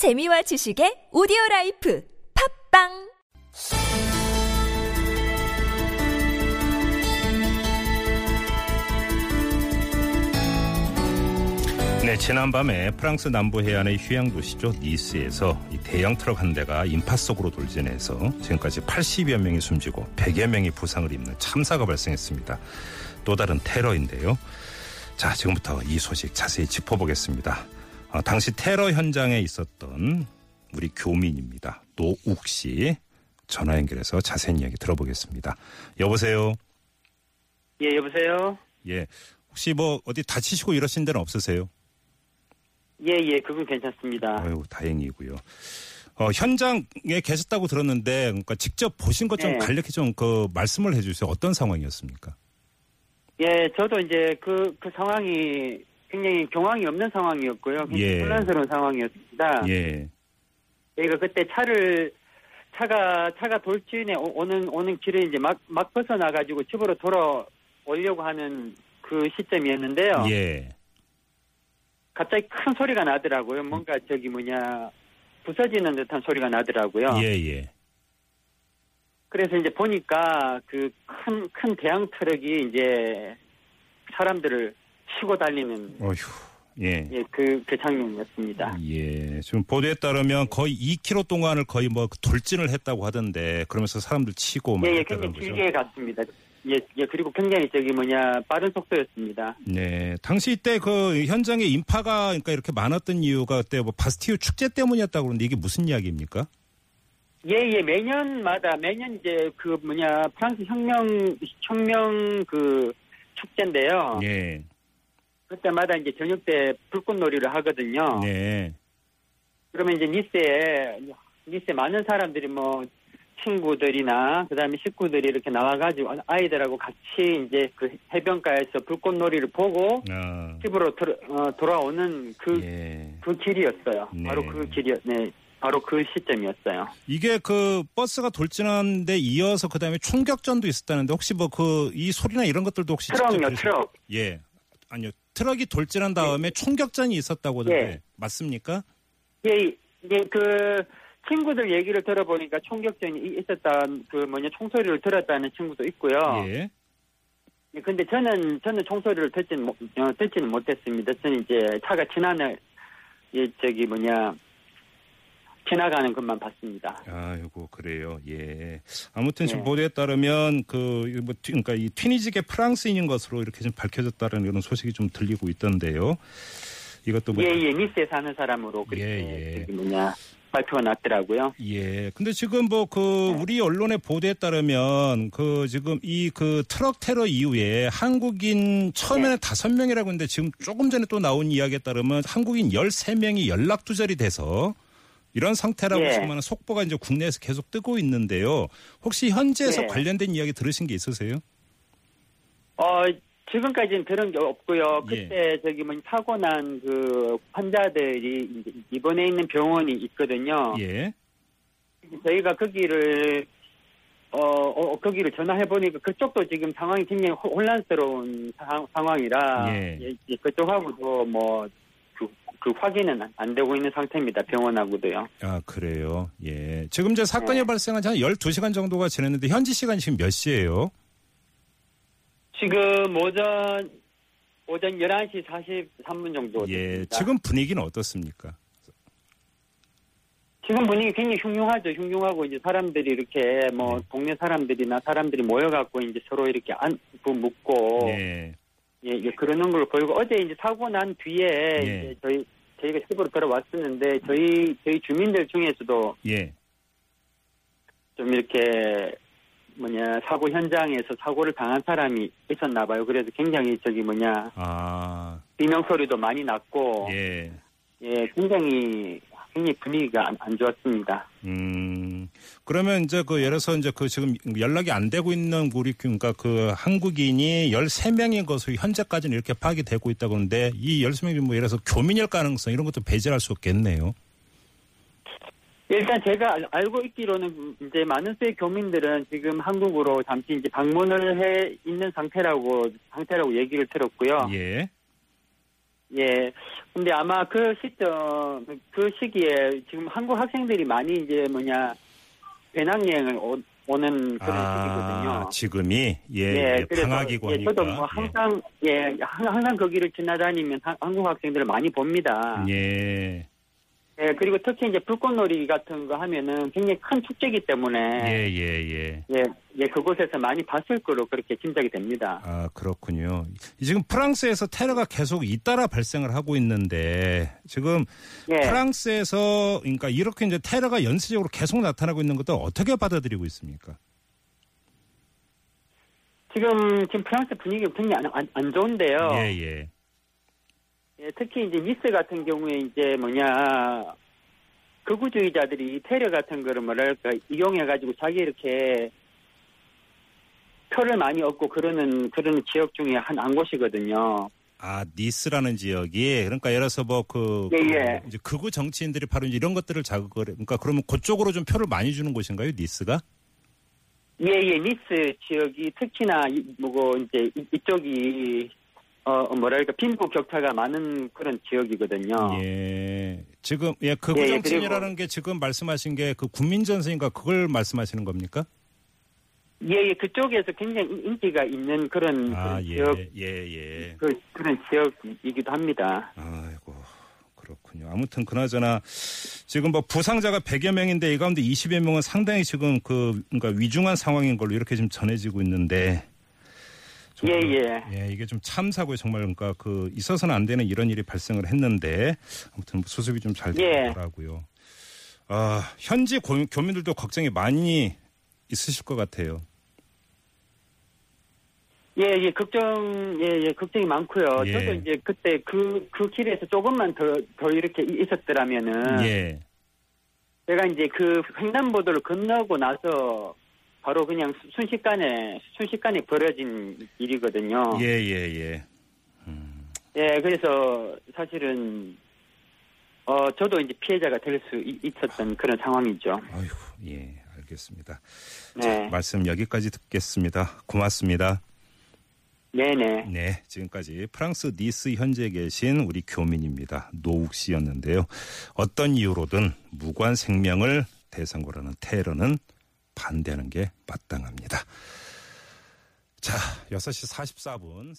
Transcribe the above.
재미와 지식의 오디오 life 팟빵 네, 지난밤에 프랑스 남부 해안의 휴양 도시죠 니스에서 이 대형 트럭 한 대가 인파 속으로 돌진해서 지금까지 80여 명이 숨지고 100여 명이 부상을 입는 참사가 발생했습니다. 또 다른 테러인데요. 자, 지금부터 이 소식 자세히 짚어보겠습니다. 아, 당시 테러 현장에 있었던 우리 교민입니다. 노욱 씨 전화 연결해서 자세한 이야기 들어보겠습니다. 여보세요. 예, 여보세요? 예, 혹시 뭐 어디 다치시고 이러신 데는 없으세요? 예, 예, 그건 괜찮습니다. 아유, 다행이고요. 어, 현장에 계셨다고 들었는데, 그러니까 직접 보신 것좀 네. 간략히 좀 그 말씀을 해 주세요. 어떤 상황이었습니까? 예, 저도 이제 그, 그 상황이 굉장히 경황이 없는 상황이었고요. 굉장히 예. 혼란스러운 상황이었습니다. 예, 저희가 그때 차를, 차가, 차가 돌진에 오- 오는, 오는 길에 이제 막, 막 벗어나 가지고 집으로 돌아오려고 하는 그 시점이었는데요. 예, 갑자기 큰 소리가 나더라고요. 뭔가 저기 뭐냐, 부서지는 듯한 소리가 나더라고요. 예, 예. 그래서 이제 보니까 그 큰, 큰 대형 트럭이 이제 사람들을 치고 달리는 어휴, 예. 예, 그, 그 장면이었습니다. 예, 지금 보도에 따르면 거의 2km 동안을 거의 뭐 돌진을 했다고 하던데, 그러면서 사람들 치고 막 예, 예, 굉장히 거죠. 길게 갔습니다. 예, 예, 그리고 굉장히 저기 뭐냐, 빠른 속도였습니다. 네, 당시 이때 그 현장에 인파가 그러니까 이렇게 많았던 이유가 그때 뭐 바스티유 축제 때문이었다고 그러는데 이게 무슨 이야기입니까? 예, 예, 매년마다, 매년 이제 그 뭐냐, 프랑스 혁명, 혁명 그 축제인데요. 예, 그때마다 이제 저녁 때 불꽃놀이를 하거든요. 네, 그러면 이제 니스에 니스에 많은 사람들이 뭐 친구들이나 그다음에 식구들이 이렇게 나와가지고 아이들하고 같이 이제 그 해변가에서 불꽃놀이를 보고 아, 집으로 돌, 어, 돌아오는 그그 예. 길이었어요. 네. 바로 그 길이 네. 바로 그 시점이었어요. 이게 그 버스가 돌진하는데 이어서 그 다음에 총격전도 있었다는데 혹시 뭐 그 이 소리나 이런 것들도 혹시 트럭요, 트럭. 예, 아니요 트럭이 돌진한 다음에 총격전이 있었다고 하던데 예. 맞습니까? 예, 예, 그 친구들 얘기를 들어보니까 총격전이 이- 있었던 그 뭐냐 총소리를 들었다는 친구도 있고요. 예, 예, 근데 저는 저는 총소리를 듣지는 못, 어, 듣지는 못했습니다. 저는 이제 차가 지나는 예 저기 뭐냐 지나가는 것만 봤습니다. 아이고 그래요. 예. 아무튼 지금 네. 보도에 따르면 그 뭐 그러니까 이 튀니지계 프랑스인인 것으로 이렇게 좀 밝혀졌다는 이런 소식이 좀 들리고 있던데요. 이것도 뭐 예예 니스에 사는 사람으로 그렇게 예, 예. 뭐냐 발표가 났더라고요. 예. 근데 지금 뭐그 네. 우리 언론의 보도에 따르면 그 지금 이 그 트럭 테러 이후에 한국인 처음에는 네. 다섯 명이라고 했는데 지금 조금 전에 또 나온 이야기에 따르면 한국인 13명이 연락 두절이 돼서 이런 상태라고 예. 지금 하는 속보가 이제 국내에서 계속 뜨고 있는데요. 혹시 현지에서 네. 관련된 이야기 들으신 게 있으세요? 어 지금까지는 들은 게 없고요. 예. 그때 저기 뭐 사고 난 그 환자들이 입원해 있는 병원이 있거든요. 예. 저희가 거기를 어, 어, 거기를 전화해 보니까 그쪽도 지금 상황이 굉장히 호- 혼란스러운 상, 상황이라 예. 예, 예, 그쪽하고도 뭐 그, 그 확인은 안- 안 되고 있는 상태입니다. 병원하고도요. 아, 그래요. 예. 지금 이제 사건이 네. 발생한 지 한 12시간 정도가 지났는데 현지 시간이 지금 몇 시예요? 지금 오전 오전 11시 43분 정도 예. 됐습니다. 지금 분위기는 어떻습니까? 지금 분위기 굉장히 흉흉하죠. 흉흉하고 이제 사람들이 이렇게 뭐 네. 동네 사람들이나 사람들이 모여갖고 이제 서로 이렇게 안고 묻고 예. 예, 예, 그러는 걸 보이고 어제 이제 사고 난 뒤에 예. 이제 저희 저희가 집으로 들어왔었는데 저희 저희 주민들 중에서도 예. 좀 이렇게 뭐냐 사고 현장에서 사고를 당한 사람이 있었나 봐요. 그래서 굉장히 저기 뭐냐 아, 비명 소리도 많이 났고 예, 예. 굉장히 굉장히 분위기가 안, 안 좋았습니다. 음, 그러면 이제 그 예를 들어서 이제 그 지금 연락이 안 되고 있는 우리 그러니까 그 한국인이 13명인 것으로 현재까지는 이렇게 파악이 되고 있다고 하는데 이 13명이 뭐 예를 들어서 교민일 가능성 이런 것도 배제할 수 없겠네요. 일단 제가 알- 알고 있기로는 이제 많은 수의 교민들은 지금 한국으로 잠시 이제 방문을 해 있는 상태라고 상태라고 얘기를 들었고요. 예. 예. 근데 아마 그 시점, 그 시기에 지금 한국 학생들이 많이 이제 뭐냐, 배낭여행을 오, 는 그런 아, 시기거든요. 지금이 예, 예, 예, 그래서 방학이고 예, 하니까 저도 뭐 항상 예, 항- 항상 거기를 지나다니면 하- 한국 학생들을 많이 봅니다. 예. 예. 예, 그리고 특히 이제 불꽃놀이 같은 거 하면은 굉장히 큰 축제이기 때문에 예, 예, 예. 예, 예, 그곳에서 많이 봤을 거로 그렇게 짐작이 됩니다. 아, 그렇군요. 지금 프랑스에서 테러가 계속 잇따라 발생을 하고 있는데 지금 예. 프랑스에서 그러니까 이렇게 이제 테러가 연쇄적으로 계속 나타나고 있는 것도 어떻게 받아들이고 있습니까? 지금 지금 프랑스 분위기가 굉장히 안, 안, 안 좋은데요. 예, 예. 예, 특히 이제 니스 같은 경우에 이제 뭐냐 극우주의자들이 테러 같은 거를 뭐랄까 이용해가지고 자기 이렇게 표를 많이 얻고 그러는 그러는 지역 중에 한한 곳이거든요. 아, 니스라는 지역이 그러니까 예를 들어서 뭐그 예, 예. 이제 극우 정치인들이 바로 이런 것들을 자극을 해. 그러니까 그러면 그쪽으로 좀 표를 많이 주는 곳인가요, 니스가? 예예 니스 지역이 특히나 이- 뭐고 이제 이- 이쪽이 어 뭐랄까 빈부 격차가 많은 그런 지역이거든요. 예. 지금 예, 극우 예, 예, 정치인이라는 게 지금 말씀하신 게 그 국민전선인가 그걸 말씀하시는 겁니까? 예 예 그쪽에서 굉장히 인- 인기가 있는 그런, 아, 그런 예, 지역 예, 예. 그, 그런 지역이기도 합니다. 아이고 그렇군요. 아무튼 그나저나 지금 뭐 부상자가 100여 명인데 이 가운데 20여 명은 상당히 지금 그 그러니까 위중한 상황인 걸로 이렇게 지금 전해지고 있는데 정말, 예, 예, 이게 좀 참사고요. 정말 그러니까 그 있어서는 안 되는 이런 일이 발생을 했는데 아무튼 수습이 좀잘 예. 되더라고요. 아, 현지 고- 교민들도 걱정이 많이 있으실 것 같아요. 예, 예, 걱정, 예, 예, 걱정이 많고요. 예. 저도 이제 그때 그, 그 길에서 조금만 더, 더 이렇게 있었더라면은. 예. 제가 이제 그 횡단보도를 건너고 나서 바로 그냥 수- 순식간에, 순식간에 벌어진 일이거든요. 예, 예, 예. 예, 그래서 사실은, 어, 저도 이제 피해자가 될 수 있었던 그런 상황이죠. 아이고, 예, 알겠습니다. 네. 말씀 여기까지 듣겠습니다. 고맙습니다. 네네. 네, 지금까지 프랑스 니스 현지에 계신 우리 교민입니다. 노욱 씨였는데요. 어떤 이유로든 무관 생명을 대상으로 하는 테러는 반대하는 게 마땅합니다. 자, 6시 44분.